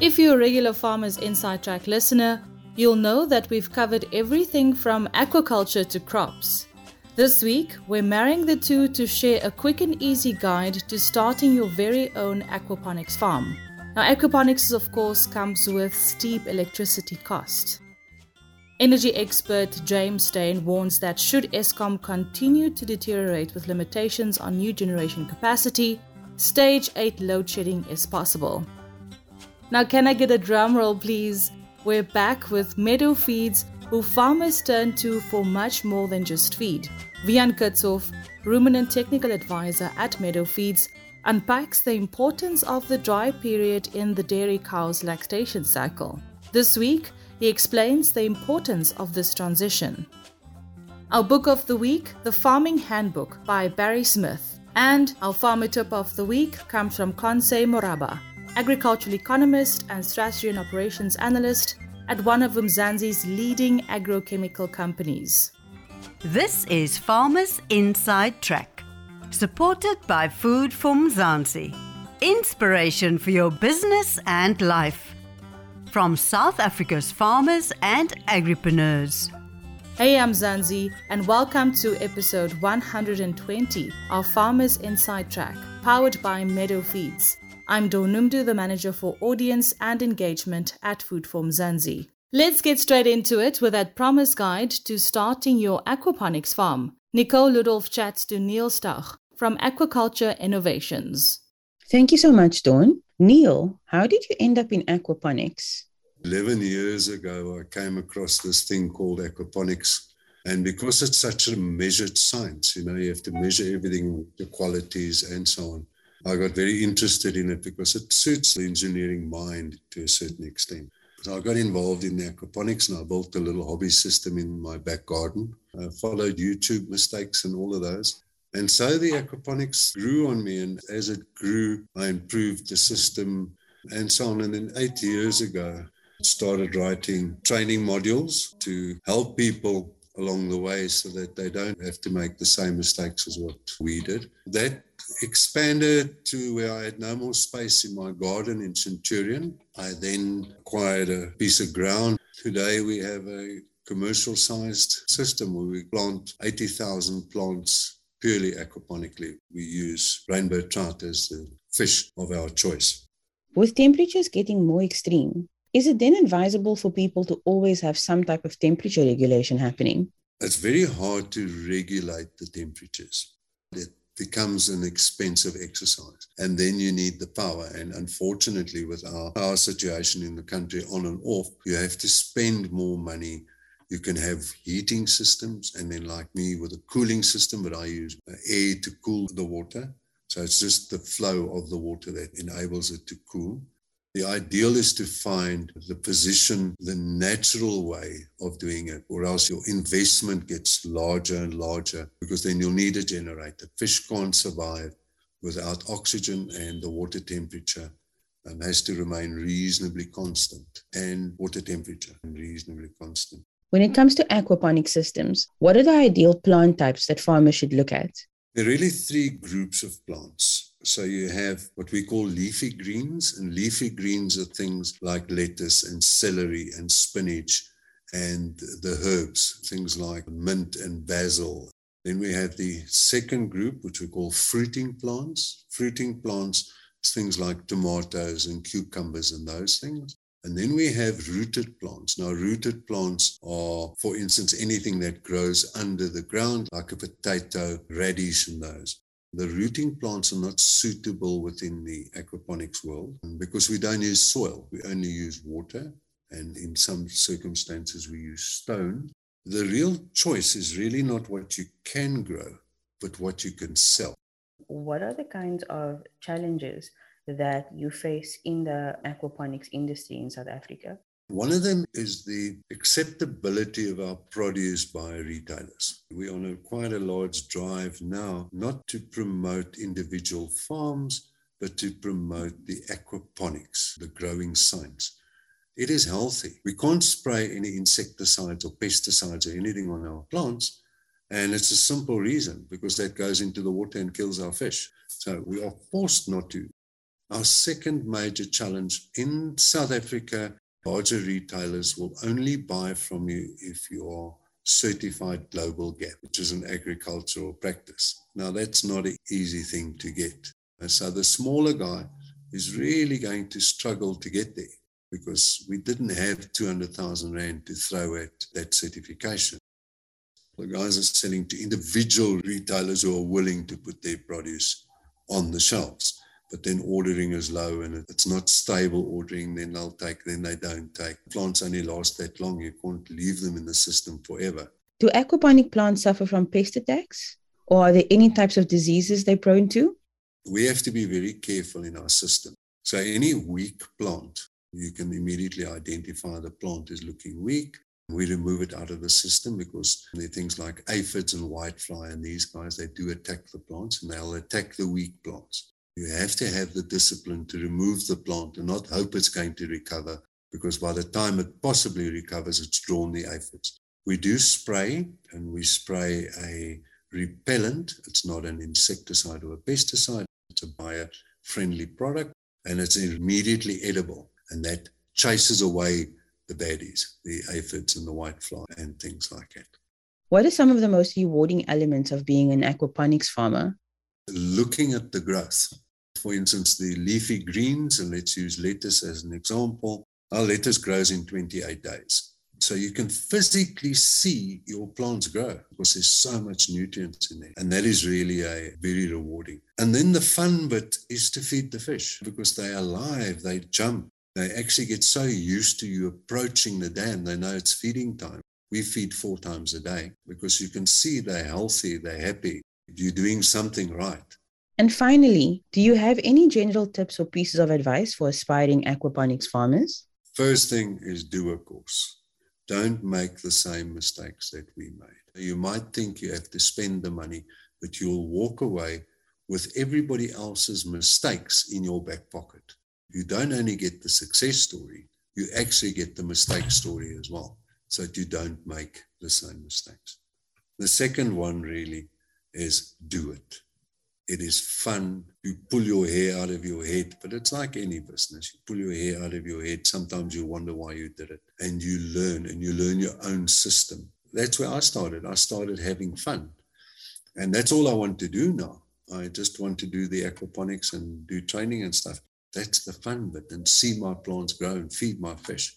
If you're a regular Farmers Inside Track listener, you'll know that we've covered everything from aquaculture to crops. This week, we're marrying the two to share a quick and easy guide to starting your very own aquaponics farm. Now, aquaponics, of course, comes with steep electricity cost. Energy expert James Steyn warns that should Eskom continue to deteriorate with limitations on new generation capacity, stage 8 load shedding is possible. Now, can I get a drum roll, please? We're back with Meadow Feeds, who farmers turn to for much more than just feed. Wiaan Kitshoff, ruminant technical advisor at Meadow Feeds, unpacks the importance of the dry period in the dairy cow's lactation cycle. This week, he explains the importance of this transition. Our book of the week, The Farming Handbook by Barry Smith, and our farmer tip of the week comes from Conse Moraba, agricultural economist and strategy and operations analyst at one of Mzansi's leading agrochemical companies. This is Farmers Inside Track, supported by Food for Mzansi. Inspiration for your business and life. From South Africa's farmers and agripreneurs. Hey, I'm Zanzi, and welcome to episode 120 of Farmers Inside Track, powered by Meadow Feeds. I'm Dawn Noemdoe, the manager for audience and engagement at Food for Mzansi. Let's get straight into it with that promise guide to starting your aquaponics farm. Nicole Ludolf chats to Neil Stach from Aquaculture Innovations. Thank you so much, Dawn. Neil, how did you end up in aquaponics? 11 years ago, I came across this thing called aquaponics. And because it's such a measured science, you know, you have to measure everything, the qualities and so on. I got very interested in it because it suits the engineering mind to a certain extent. So I got involved in aquaponics and I built a little hobby system in my back garden. I followed YouTube mistakes and all of those. And so the aquaponics grew on me. And as it grew, I improved the system and so on. And then eight years ago, started writing training modules to help people along the way so that they don't have to make the same mistakes as what we did. That expanded to where I had no more space in my garden in Centurion. I then acquired a piece of ground. Today we have a commercial sized system where we plant 80,000 plants purely aquaponically. We use rainbow trout as the fish of our choice. With temperatures getting more extreme, is it then advisable for people to always have some type of temperature regulation happening? It's very hard to regulate the temperatures. It becomes an expensive exercise. And then you need the power. And unfortunately, with our power situation in the country on and off, you have to spend more money. You can have heating systems, and then, like me, with a cooling system, but I use air to cool the water. So it's just the flow of the water that enables it to cool. The ideal is to find the position, the natural way of doing it, or else your investment gets larger and larger because then you'll need a generator. Fish can't survive without oxygen, and the water temperature um, has to remain reasonably constant, and water temperature reasonably constant. When it comes to aquaponic systems, what are the ideal plant types that farmers should look at? There are really three groups of plants. So you have what we call leafy greens, and leafy greens are things like lettuce and celery and spinach and the herbs, things like mint and basil. Then we have the second group, which we call fruiting plants. Fruiting plants, things like tomatoes and cucumbers and those things. And then we have rooted plants. Now, rooted plants are, for instance, anything that grows under the ground, like a potato, radish, and those. The rooting plants are not suitable within the aquaponics world um, because we don't use soil, we only use water, and in some circumstances, we use stone. The real choice is really not what you can grow, but what you can sell. What are the kinds of challenges that you face in the aquaponics industry in South Africa? One of them is the acceptability of our produce by retailers. We're on a quite a large drive now, not to promote individual farms, but to promote the aquaponics, the growing science. It is healthy. We can't spray any insecticides or pesticides or anything on our plants. And it's a simple reason because that goes into the water and kills our fish. So we are forced not to. Our second major challenge in South Africa, larger retailers will only buy from you if you are certified global GAP, which is an agricultural practice. Now, that's not an easy thing to get. And so the smaller guy is really going to struggle to get there because we didn't have 200,000 Rand to throw at that certification. The guys are selling to individual retailers who are willing to put their produce on the shelves. But then ordering is low and it's not stable ordering, then they'll take, then they don't take. Plants only last that long. You can't leave them in the system forever. Do aquaponic plants suffer from pest attacks? Or are there any types of diseases they're prone to? We have to be very careful in our system. So, any weak plant, you can immediately identify the plant is looking weak. We remove it out of the system because there are things like aphids and whitefly, and these guys, they do attack the plants and they'll attack the weak plants. You have to have the discipline to remove the plant and not hope it's going to recover because by the time it possibly recovers, it's drawn the aphids. We do spray and we spray a repellent. It's not an insecticide or a pesticide, it's a bio friendly product and it's immediately edible. And that chases away the baddies, the aphids and the whitefly and things like that. What are some of the most rewarding elements of being an aquaponics farmer? Looking at the growth for instance, the leafy greens, and let's use lettuce as an example. Our lettuce grows in 28 days. So you can physically see your plants grow because there's so much nutrients in there. And that is really a very rewarding. And then the fun bit is to feed the fish because they're alive, they jump. They actually get so used to you approaching the dam, they know it's feeding time. We feed four times a day because you can see they're healthy, they're happy. You're doing something right. And finally, do you have any general tips or pieces of advice for aspiring aquaponics farmers? First thing is do a course. Don't make the same mistakes that we made. You might think you have to spend the money, but you'll walk away with everybody else's mistakes in your back pocket. You don't only get the success story, you actually get the mistake story as well, so that you don't make the same mistakes. The second one really is do it it is fun. You pull your hair out of your head, but it's like any business. You pull your hair out of your head. Sometimes you wonder why you did it, and you learn and you learn your own system. That's where I started. I started having fun, and that's all I want to do now. I just want to do the aquaponics and do training and stuff. That's the fun bit, and see my plants grow and feed my fish.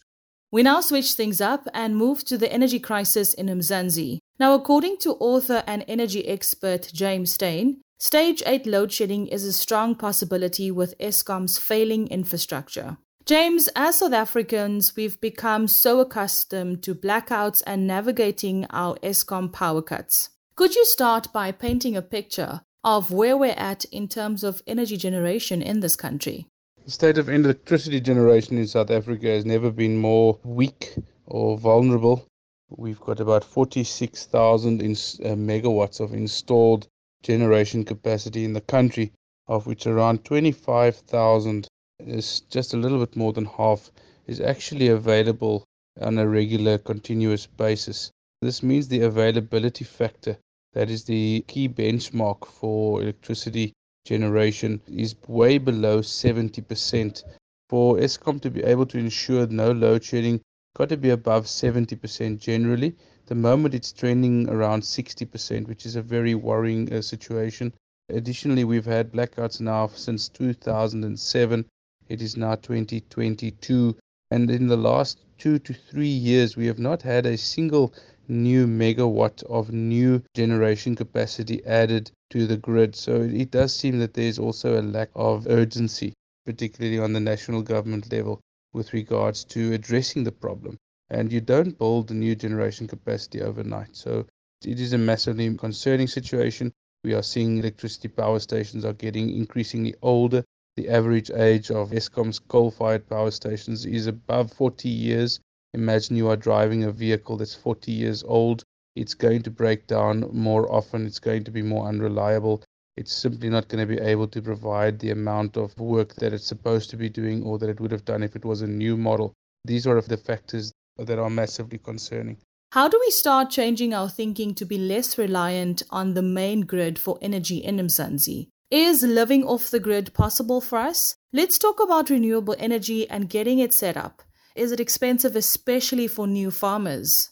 We now switch things up and move to the energy crisis in Mzansi. Now, according to author and energy expert James Steyn, Stage 8 load shedding is a strong possibility with Eskom's failing infrastructure. James, as South Africans, we've become so accustomed to blackouts and navigating our Eskom power cuts. Could you start by painting a picture of where we're at in terms of energy generation in this country? The state of electricity generation in South Africa has never been more weak or vulnerable. We've got about 46,000 in, uh, megawatts of installed generation capacity in the country, of which around 25,000 is just a little bit more than half is actually available on a regular continuous basis. This means the availability factor, that is the key benchmark for electricity generation, is way below 70%. For Eskom to be able to ensure no load shedding, got to be above 70% generally, the moment it's trending around 60%, which is a very worrying uh, situation. Additionally, we've had blackouts now since 2007. It is now 2022. And in the last two to three years, we have not had a single new megawatt of new generation capacity added to the grid. So it does seem that there's also a lack of urgency, particularly on the national government level, with regards to addressing the problem and you don't build the new generation capacity overnight. So it is a massively concerning situation. We are seeing electricity power stations are getting increasingly older. The average age of Eskom's coal-fired power stations is above 40 years. Imagine you are driving a vehicle that's 40 years old. It's going to break down more often. It's going to be more unreliable. It's simply not going to be able to provide the amount of work that it's supposed to be doing or that it would have done if it was a new model. These are the factors that are massively concerning. How do we start changing our thinking to be less reliant on the main grid for energy in Mzansi? Is living off the grid possible for us? Let's talk about renewable energy and getting it set up. Is it expensive, especially for new farmers?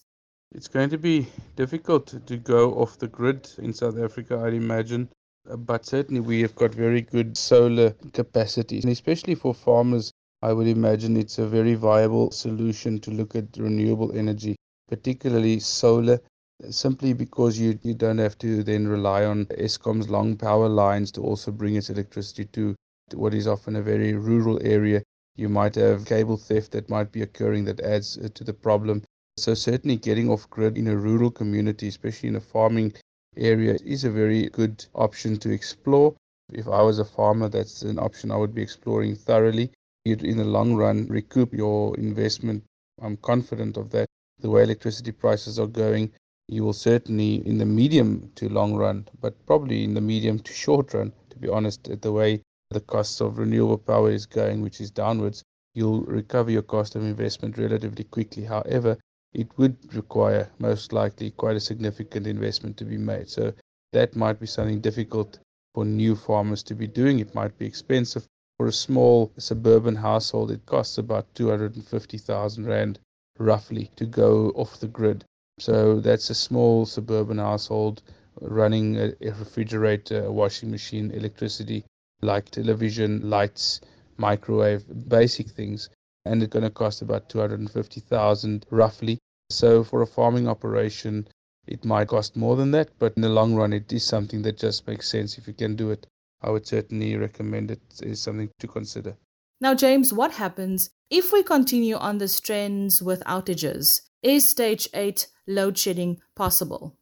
It's going to be difficult to go off the grid in South Africa, I'd imagine. But certainly, we have got very good solar capacity, and especially for farmers, I would imagine it's a very viable solution to look at renewable energy, particularly solar simply because you, you don't have to then rely on Eskom's long power lines to also bring its electricity to, to what is often a very rural area. You might have cable theft that might be occurring that adds uh, to the problem. So, certainly, getting off grid in a rural community, especially in a farming area, is a very good option to explore. If I was a farmer, that's an option I would be exploring thoroughly. You'd, in the long run, recoup your investment. I'm confident of that. The way electricity prices are going, you will certainly in the medium to long run, but probably in the medium to short run, to be honest, at the way the cost of renewable power is going, which is downwards, you'll recover your cost of investment relatively quickly. However, it would require most likely quite a significant investment to be made. So that might be something difficult for new farmers to be doing. It might be expensive. For a small suburban household, it costs about 250,000 Rand roughly to go off the grid. So that's a small suburban household running a, refrigerator, a washing machine, electricity, like television, lights, microwave, basic things. And it's going to cost about 250,000 roughly. So for a farming operation, it might cost more than that, but in the long run, it is something that just makes sense. If you can do it, I would certainly recommend it is something to consider. Now, James, what happens if we continue on this trends with outages? Is stage 8 load shedding possible?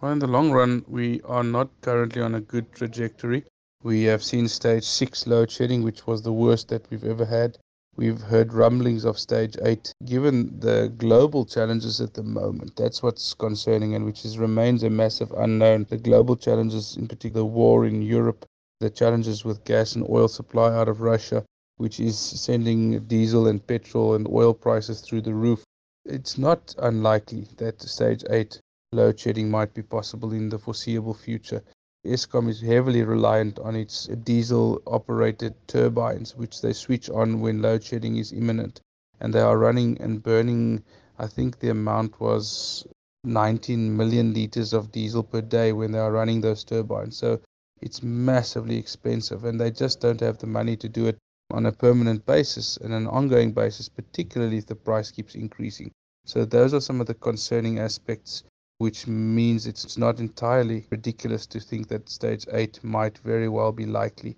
Well, in the long run, we are not currently on a good trajectory. We have seen stage 6 load shedding, which was the worst that we've ever had. We've heard rumblings of stage 8. Given the global challenges at the moment, that's what's concerning and which is, remains a massive unknown. The global challenges, in particular, war in Europe, the challenges with gas and oil supply out of Russia, which is sending diesel and petrol and oil prices through the roof. It's not unlikely that stage 8 load shedding might be possible in the foreseeable future. Eskom is heavily reliant on its diesel operated turbines, which they switch on when load shedding is imminent. And they are running and burning, I think the amount was 19 million liters of diesel per day when they are running those turbines. So it's massively expensive, and they just don't have the money to do it on a permanent basis and an ongoing basis, particularly if the price keeps increasing. So, those are some of the concerning aspects, which means it's not entirely ridiculous to think that stage 8 might very well be likely.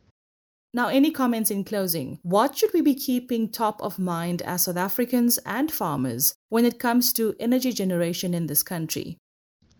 Now, any comments in closing? What should we be keeping top of mind as South Africans and farmers when it comes to energy generation in this country?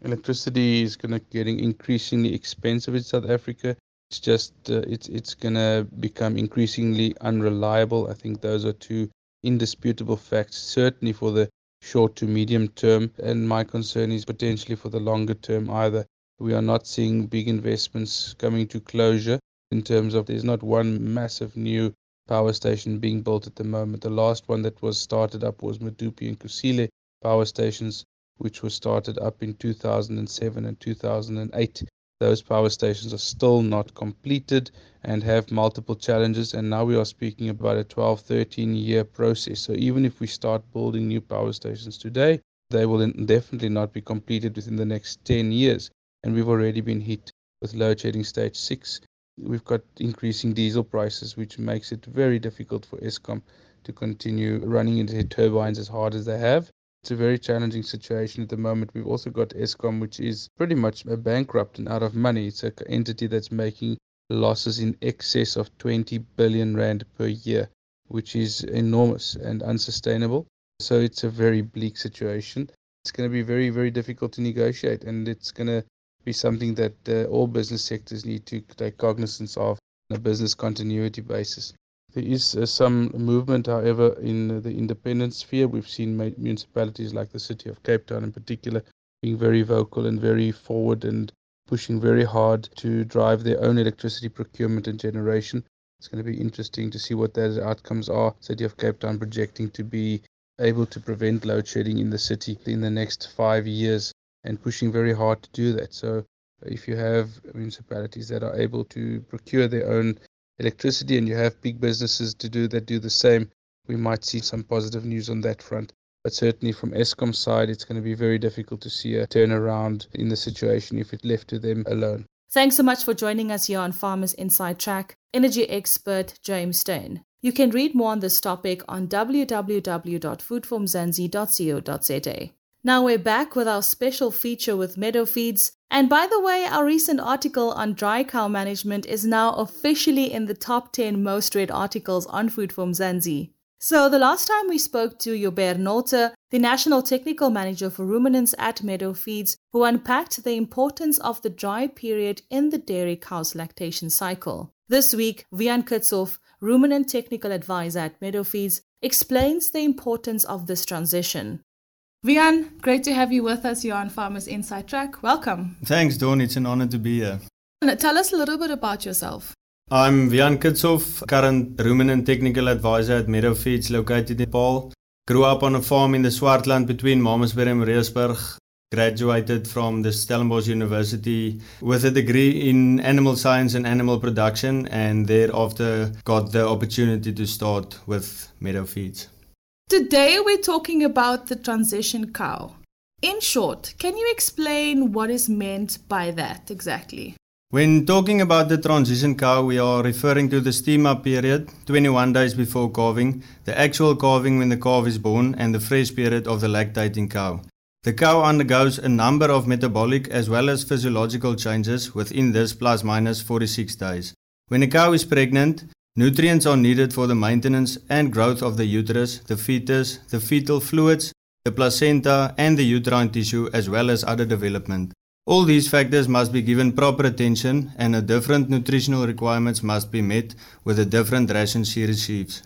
Electricity is going to getting increasingly expensive in South Africa. It's just uh, it's it's going to become increasingly unreliable. I think those are two indisputable facts, certainly for the short to medium term. And my concern is potentially for the longer term either. We are not seeing big investments coming to closure in terms of there's not one massive new power station being built at the moment. The last one that was started up was Medupi and Kusile power stations, which was started up in 2007 and 2008 those power stations are still not completed and have multiple challenges. And now we are speaking about a 12, 13 year process. So even if we start building new power stations today, they will definitely not be completed within the next 10 years. And we've already been hit with load shedding stage six. We've got increasing diesel prices, which makes it very difficult for Eskom to continue running into turbines as hard as they have. It's a very challenging situation at the moment. We've also got Eskom, which is pretty much bankrupt and out of money. It's an entity that's making losses in excess of 20 billion rand per year, which is enormous and unsustainable. So it's a very bleak situation. It's going to be very, very difficult to negotiate, and it's going to be something that uh, all business sectors need to take cognizance of on a business continuity basis. There is uh, some movement, however, in the independent sphere. We've seen municipalities like the city of Cape Town, in particular, being very vocal and very forward and pushing very hard to drive their own electricity procurement and generation. It's going to be interesting to see what those outcomes are. City of Cape Town projecting to be able to prevent load shedding in the city in the next five years and pushing very hard to do that. So If you have municipalities that are able to procure their own electricity and you have big businesses to do that do the same, we might see some positive news on that front. But certainly from Eskom's side, it's going to be very difficult to see a turnaround in the situation if it left to them alone. Thanks so much for joining us here on Farmers Inside Track, energy expert James Steyn. You can read more on this topic on www.foodformzansi.co.za. Now we're back with our special feature with Meadow Feeds. And by the way, our recent article on dry cow management is now officially in the top 10 most read articles on Food for Mzansi. So, the last time we spoke to Joubert Nolte, the National Technical Manager for Ruminants at Meadow Feeds, who unpacked the importance of the dry period in the dairy cow's lactation cycle. This week, Wiaan Kitshoff, Ruminant Technical Advisor at Meadow Feeds, explains the importance of this transition. Wiaan, great to have you with us here on Farmers Inside Track. Welcome. Thanks, Dawn. It's an honor to be here. Tell us a little bit about yourself. I'm Wiaan Kitshoff, current ruminant technical advisor at Meadow Feeds located in Paarl. Grew up on a farm in the Swartland between Malmesbury and Moorreesburg. Graduated from the Stellenbosch University with a degree in animal science and animal production and thereafter got the opportunity to start with Meadow Feeds. Today we're talking about the transition cow. In short, can you explain what is meant by that exactly? When talking about the transition cow, we are referring to the steam up period, 21 days before calving, the actual calving when the calf is born, and the fresh period of the lactating cow. The cow undergoes a number of metabolic as well as physiological changes within this plus minus 46 days. When a cow is pregnant, nutrients are needed for the maintenance and growth of the uterus, the fetus, the fetal fluids, the placenta, and the uterine tissue, as well as other development. All these factors must be given proper attention and a different nutritional requirements must be met with the different rations she receives.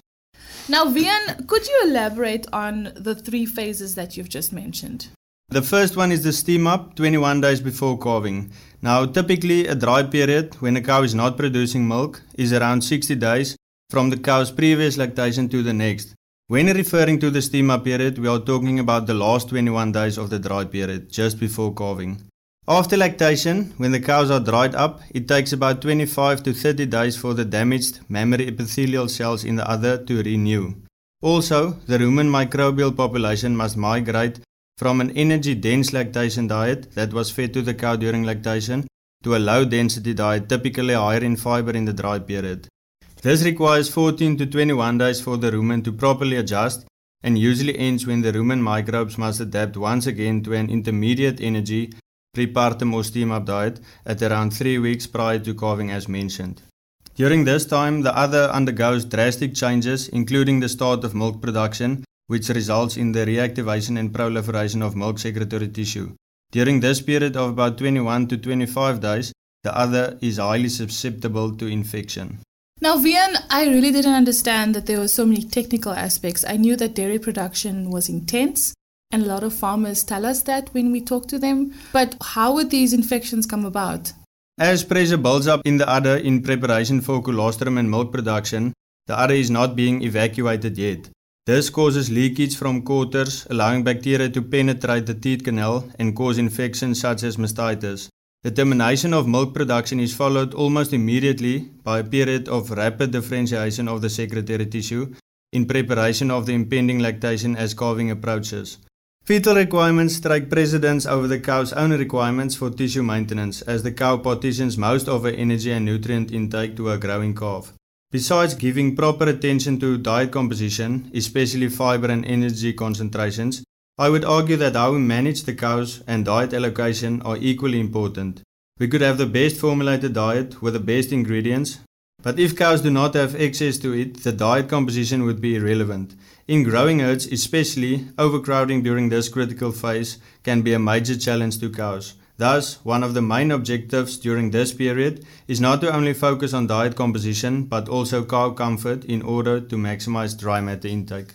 Now, Wiaan, could you elaborate on the three phases that you've just mentioned? The first one is the steam up 21 days before calving. Now, typically, a dry period when a cow is not producing milk is around 60 days from the cow's previous lactation to the next. When referring to the steam up period, we are talking about the last 21 days of the dry period, just before calving. After lactation, when the cows are dried up, it takes about 25 to 30 days for the damaged mammary epithelial cells in the udder to renew. Also, the rumen microbial population must migrate from an energy dense lactation diet that was fed to the cow during lactation to a low density diet, typically higher in fiber in the dry period. This requires 14 to 21 days for the rumen to properly adjust and usually ends when the rumen microbes must adapt once again to an intermediate energy prepartum or steam up diet at around 3 weeks prior to calving as mentioned. During this time, the udder undergoes drastic changes, including the start of milk production, which results in the reactivation and proliferation of milk secretory tissue. During this period of about 21 to 25 days, the udder is highly susceptible to infection. Now, Wiaan, I really didn't understand that there were so many technical aspects. I knew that dairy production was intense, and a lot of farmers tell us that when we talk to them. But how would these infections come about? As pressure builds up in the udder in preparation for colostrum and milk production, the udder is not being evacuated yet. This causes leakage from quarters, allowing bacteria to penetrate the teat canal and cause infections such as mastitis. The termination of milk production is followed almost immediately by a period of rapid differentiation of the secretory tissue in preparation of the impending lactation as calving approaches. Fetal requirements take precedence over the cow's own requirements for tissue maintenance as the cow partitions most of her energy and nutrient intake to a growing calf. Besides giving proper attention to diet composition, especially fiber and energy concentrations, I would argue that how we manage the cows and diet allocation are equally important. We could have the best formulated diet with the best ingredients, but if cows do not have access to it, the diet composition would be irrelevant. In growing herds, especially, overcrowding during this critical phase can be a major challenge to cows. Thus, one of the main objectives during this period is not to only focus on diet composition but also cow comfort in order to maximize dry matter intake.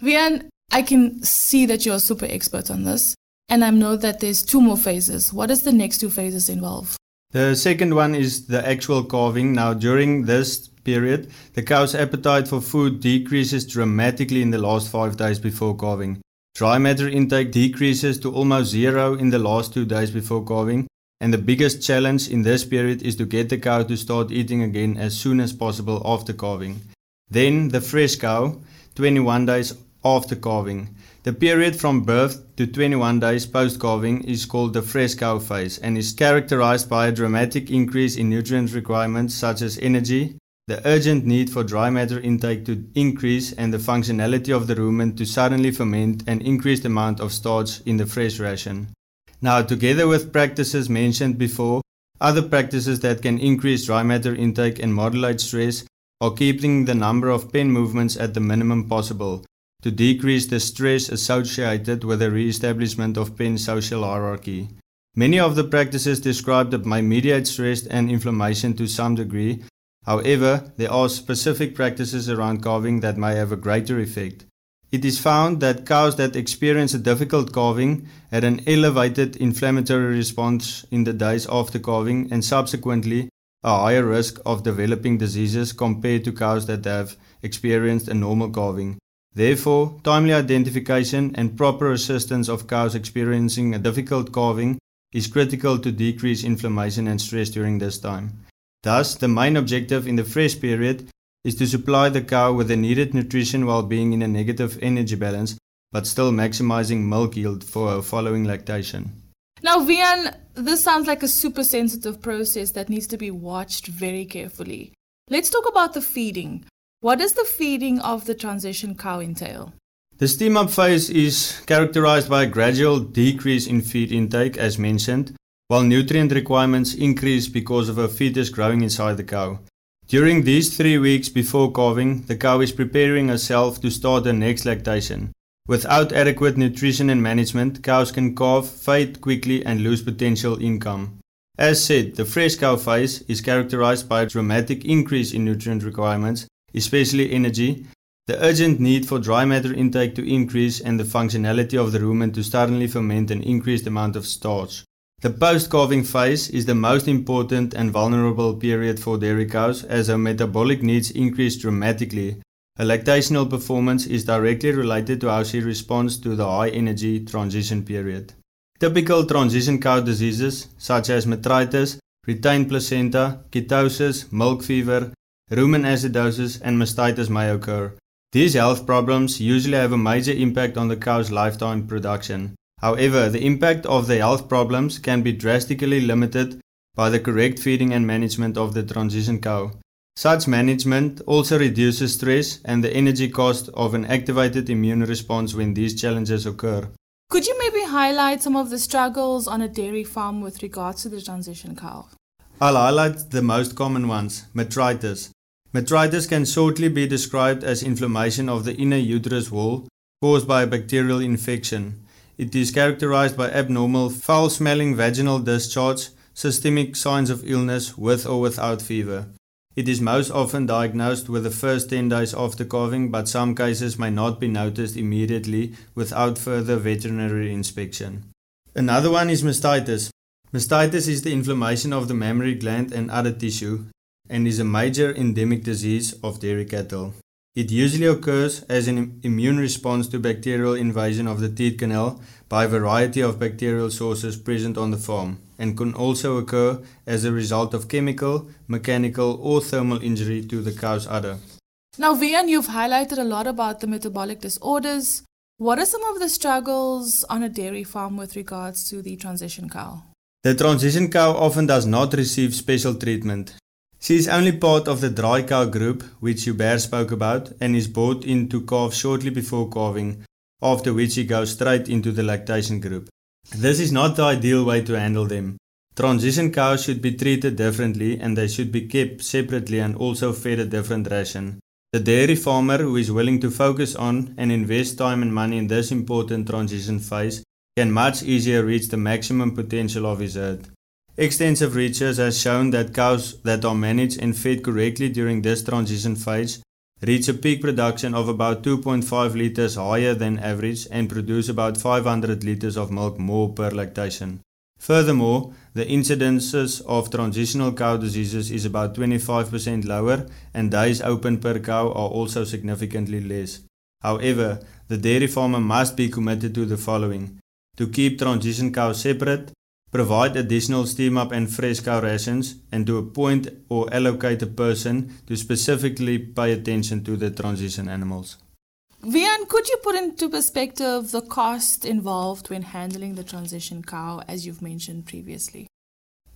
Wiaan, I can see that you're a super expert on this, and I know that there's two more phases. What does the next two phases involve? The second one is the actual calving. Now, during this period, the cow's appetite for food decreases dramatically in the last five days before calving. Dry matter intake decreases to almost zero in the last two days before calving, and the biggest challenge in this period is to get the cow to start eating again as soon as possible after calving. Then the fresh cow, 21 days after calving. The period from birth to 21 days post calving is called the fresh cow phase and is characterized by a dramatic increase in nutrient requirements such as energy, the urgent need for dry matter intake to increase, and the functionality of the rumen to suddenly ferment an increased amount of starch in the fresh ration. Now, together with practices mentioned before, other practices that can increase dry matter intake and modulate stress are keeping the number of pen movements at the minimum possible to decrease the stress associated with the re-establishment of pen social hierarchy. Many of the practices described may mediate stress and inflammation to some degree. However, there are specific practices around calving that may have a greater effect. It is found that cows that experience a difficult calving had an elevated inflammatory response in the days after calving and subsequently a higher risk of developing diseases compared to cows that have experienced a normal calving. Therefore, timely identification and proper assistance of cows experiencing a difficult calving is critical to decrease inflammation and stress during this time. Thus, the main objective in the fresh period is to supply the cow with the needed nutrition while being in a negative energy balance, but still maximizing milk yield for following lactation. Now, Wiaan, this sounds like a super sensitive process that needs to be watched very carefully. Let's talk about the feeding. What does the feeding of the transition cow entail? The steam up phase is characterized by a gradual decrease in feed intake, as mentioned, while nutrient requirements increase because of a fetus growing inside the cow. During these three weeks before calving, the cow is preparing herself to start her next lactation. Without adequate nutrition and management, cows can calve, fade quickly, and lose potential income. As said, the fresh cow phase is characterized by a dramatic increase in nutrient requirements especially energy, the urgent need for dry matter intake to increase, and the functionality of the rumen to suddenly ferment an increased amount of starch. The post calving phase is the most important and vulnerable period for dairy cows as her metabolic needs increase dramatically. Her lactational performance is directly related to how she responds to the high energy transition period. Typical transition cow diseases such as metritis, retained placenta, ketosis, milk fever, rumen acidosis, and mastitis may occur. These health problems usually have a major impact on the cow's lifetime production. However, the impact of the health problems can be drastically limited by the correct feeding and management of the transition cow. Such management also reduces stress and the energy cost of an activated immune response when these challenges occur. Could you maybe highlight some of the struggles on a dairy farm with regards to the transition cow? I'll highlight the most common ones metritis. Metritis can shortly be described as inflammation of the inner uterus wall caused by a bacterial infection. It is characterized by abnormal, foul smelling vaginal discharge, systemic signs of illness with or without fever. It is most often diagnosed with the first 10 days after calving, but some cases may not be noticed immediately without further veterinary inspection. Another one is mastitis. Mastitis is the inflammation of the mammary gland and other tissue and is a major endemic disease of dairy cattle. It usually occurs as an immune response to bacterial invasion of the teat canal by a variety of bacterial sources present on the farm and can also occur as a result of chemical, mechanical, or thermal injury to the cow's udder. Now, Wiaan, you've highlighted a lot about the metabolic disorders. What are some of the struggles on a dairy farm with regards to the transition cow? The transition cow often does not receive special treatment. She is only part of the dry cow group, which Hubert spoke about, and is brought in to calve shortly before calving, after which she goes straight into the lactation group. This is not the ideal way to handle them. Transition cows should be treated differently and they should be kept separately and also fed a different ration. The dairy farmer who is willing to focus on and invest time and money in this important transition phase can much easier reach the maximum potential of his herd. Extensive research has shown that cows that are managed and fed correctly during this transition phase reach a peak production of about 2.5 liters higher than average and produce about 500 liters of milk more per lactation. Furthermore, the incidences of transitional cow diseases is about 25% lower and days open per cow are also significantly less. However, the dairy farmer must be committed to the following: to keep transition cows separate, provide additional steam up and fresh cow rations, and to appoint or allocate a person to specifically pay attention to the transition animals. Wiaan, could you put into perspective the cost involved when handling the transition cow, as you've mentioned previously?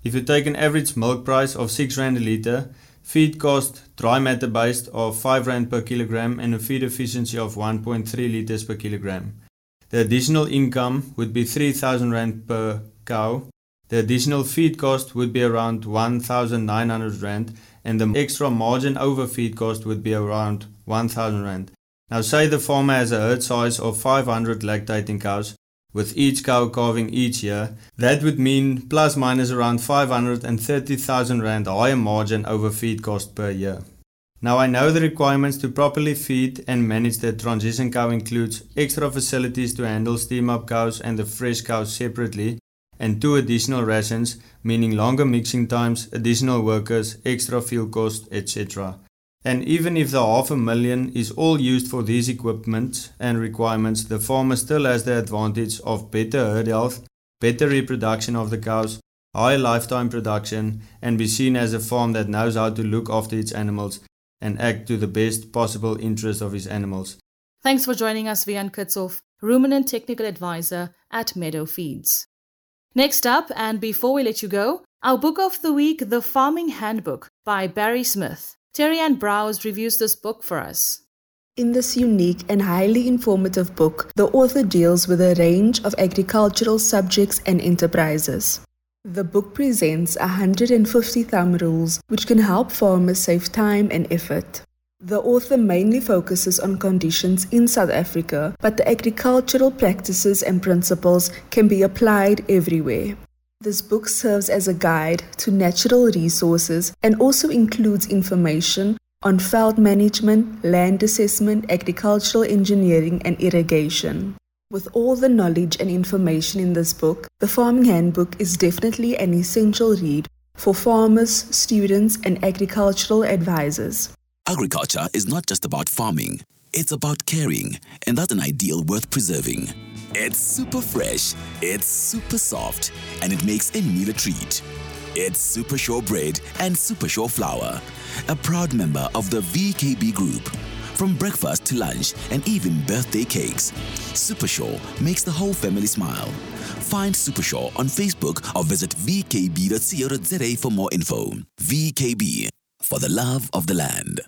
If you take an average milk price of 6 Rand a litre, feed cost dry matter based of 5 Rand per kilogram, and a feed efficiency of 1.3 litres per kilogram, the additional income would be 3,000 Rand per cow. The additional feed cost would be around 1,900 Rand, and the extra margin over feed cost would be around 1,000 Rand. Now, say the farmer has a herd size of 500 lactating cows, with each cow calving each year. That would mean plus minus around 530,000 Rand higher margin over feed cost per year. Now I know the requirements to properly feed and manage the transition cow includes extra facilities to handle steam up cows and the fresh cows separately and two additional rations meaning longer mixing times, additional workers, extra fuel cost, etc. And even if the half a million is all used for these equipment and requirements, the farmer still has the advantage of better herd health, better reproduction of the cows, high lifetime production, and be seen as a farm that knows how to look after its animals and act to the best possible interest of his animals. Thanks for joining us, Wiaan Kitshoff, Ruminant Technical Advisor at Meadow Feeds. Next up, and before we let you go, our book of the week, The Farming Handbook by Barry Smith. Terry Ann Browse reviews this book for us. In this unique and highly informative book, the author deals with a range of agricultural subjects and enterprises. The book presents 150 thumb rules which can help farmers save time and effort. The author mainly focuses on conditions in South Africa, but the agricultural practices and principles can be applied everywhere. This book serves as a guide to natural resources and also includes information on field management, land assessment, agricultural engineering, and irrigation. With all the knowledge and information in this book, the Farming Handbook is definitely an essential read for farmers, students, and agricultural advisors. Agriculture is not just about farming, it's about caring, and that's an ideal worth preserving. It's super fresh, it's super soft, and it makes any meal a treat. It's Super Sure Bread and Super Sure Flour, a proud member of the VKB Group. From breakfast to lunch and even birthday cakes, Super Sure makes the whole family smile. Find Super Sure on Facebook or visit vkb.co.za for more info. VKB, for the love of the land.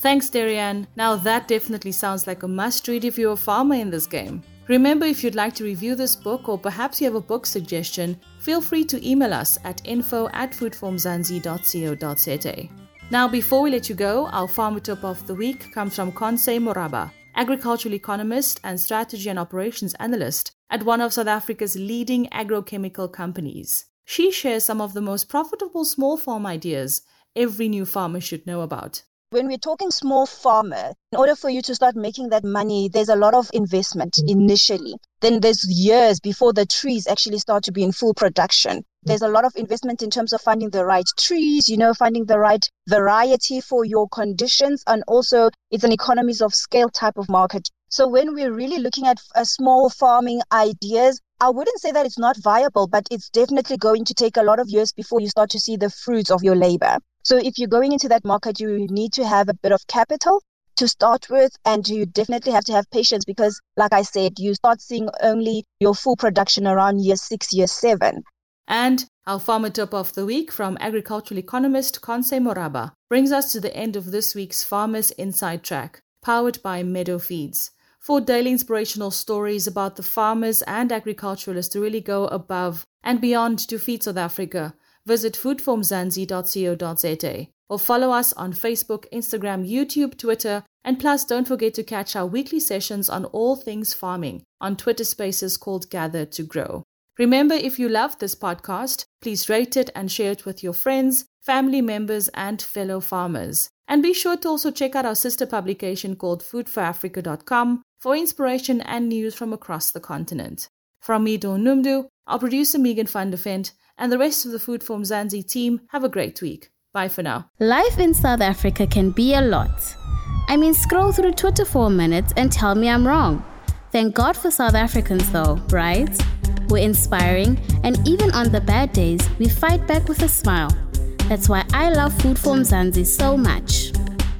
Thanks, Darian. Now that definitely sounds like a must read if you're a farmer in this game. Remember, if you'd like to review this book or perhaps you have a book suggestion, feel free to email us at info at foodformzansi.co.za. Now, before we let you go, our farmer tip of the week comes from Conse Moraba, agricultural economist and strategy and operations analyst at one of South Africa's leading agrochemical companies. She shares some of the most profitable small farm ideas every new farmer should know about. When we're talking small farmer, in order for you to start making that money, there's a lot of investment initially. Then there's years before the trees actually start to be in full production. There's a lot of investment in terms of finding the right trees, you know, finding the right variety for your conditions. And also, it's an economies of scale type of market. So when we're really looking at a small farming ideas, I wouldn't say that it's not viable, but it's definitely going to take a lot of years before you start to see the fruits of your labor. So if you're going into that market, you need to have a bit of capital to start with, and you definitely have to have patience because, like I said, you start seeing only your full production around year six, year seven. And our farmer top of the week from agricultural economist Conse Moraba brings us to the end of this week's Farmers Inside Track, powered by Meadow Feeds. For daily inspirational stories about the farmers and agriculturalists to really go above and beyond to feed South Africa, visit foodformzansi.co.za or follow us on Facebook, Instagram, YouTube, Twitter, and plus don't forget to catch our weekly sessions on all things farming on Twitter spaces called Gather to Grow. Remember, if you love this podcast, please rate it and share it with your friends, family members, and fellow farmers. And be sure to also check out our sister publication called foodforafrica.com for inspiration and news from across the continent. From me, Dawn Noemdoe, our producer Megan van der Vent, and the rest of the Food for Mzansi team, have a great week. Bye for now. Life in South Africa can be a lot. I mean, scroll through Twitter for a minute and tell me I'm wrong. Thank God for South Africans, though, right? We're inspiring, and even on the bad days, we fight back with a smile. That's why I love Food for Mzansi so much.